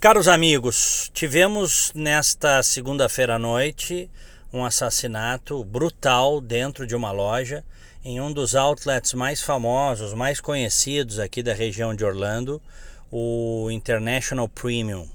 Caros amigos, tivemos nesta segunda-feira à noite um assassinato brutal dentro de uma loja em um dos outlets mais famosos, mais conhecidos aqui da região de Orlando, o International Premium,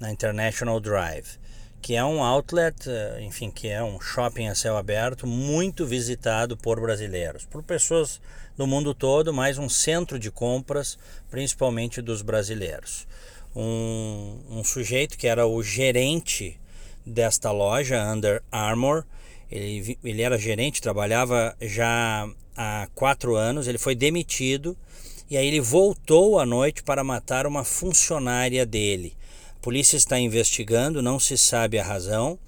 na International Drive, que é um outlet, eh, enfim, que é um shopping a céu aberto muito visitado por brasileiros, por pessoas do mundo todo, mas um centro de compras, principalmente dos brasileiros um, um sujeito que era o gerente desta loja, Under Armour. Ele, ele era gerente, trabalhava já há quatro anos. Ele foi demitido e aí ele voltou à noite para matar uma funcionária dele. A polícia está investigando, não se sabe a razão.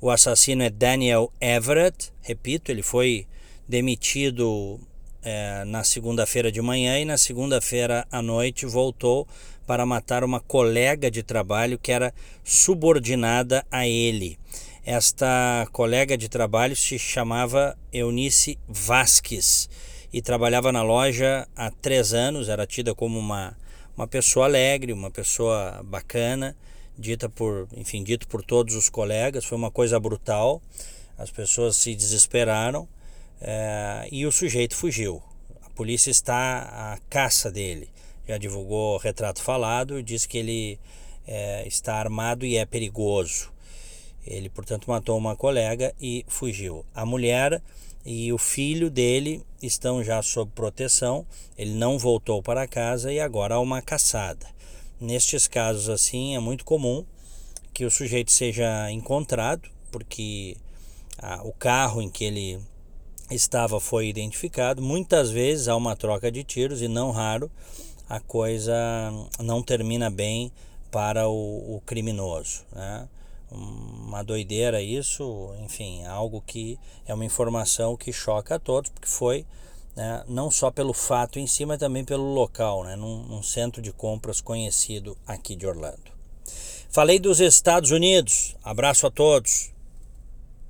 O assassino é Daniel Everett. Repito, ele foi demitido é, na segunda-feira de manhã e na segunda-feira à noite voltou para matar uma colega de trabalho que era subordinada a ele. Esta colega de trabalho se chamava Eunice Vasques e trabalhava na loja há três anos. Era tida como uma, uma pessoa alegre, uma pessoa bacana, dita por, enfim, dito por todos os colegas. Foi uma coisa brutal. As pessoas se desesperaram é, e o sujeito fugiu. A polícia está à caça dele. Já divulgou retrato falado diz que ele é, está armado e é perigoso. Ele, portanto, matou uma colega e fugiu. A mulher e o filho dele estão já sob proteção. Ele não voltou para casa e agora há uma caçada. Nestes casos assim, é muito comum que o sujeito seja encontrado, porque ah, o carro em que ele estava foi identificado. Muitas vezes há uma troca de tiros e não raro a coisa não termina bem para o, o criminoso. Né? Uma doideira isso, enfim, algo que é uma informação que choca a todos, porque foi né, não só pelo fato em si, mas também pelo local, né, num, num centro de compras conhecido aqui de Orlando. Falei dos Estados Unidos. Abraço a todos.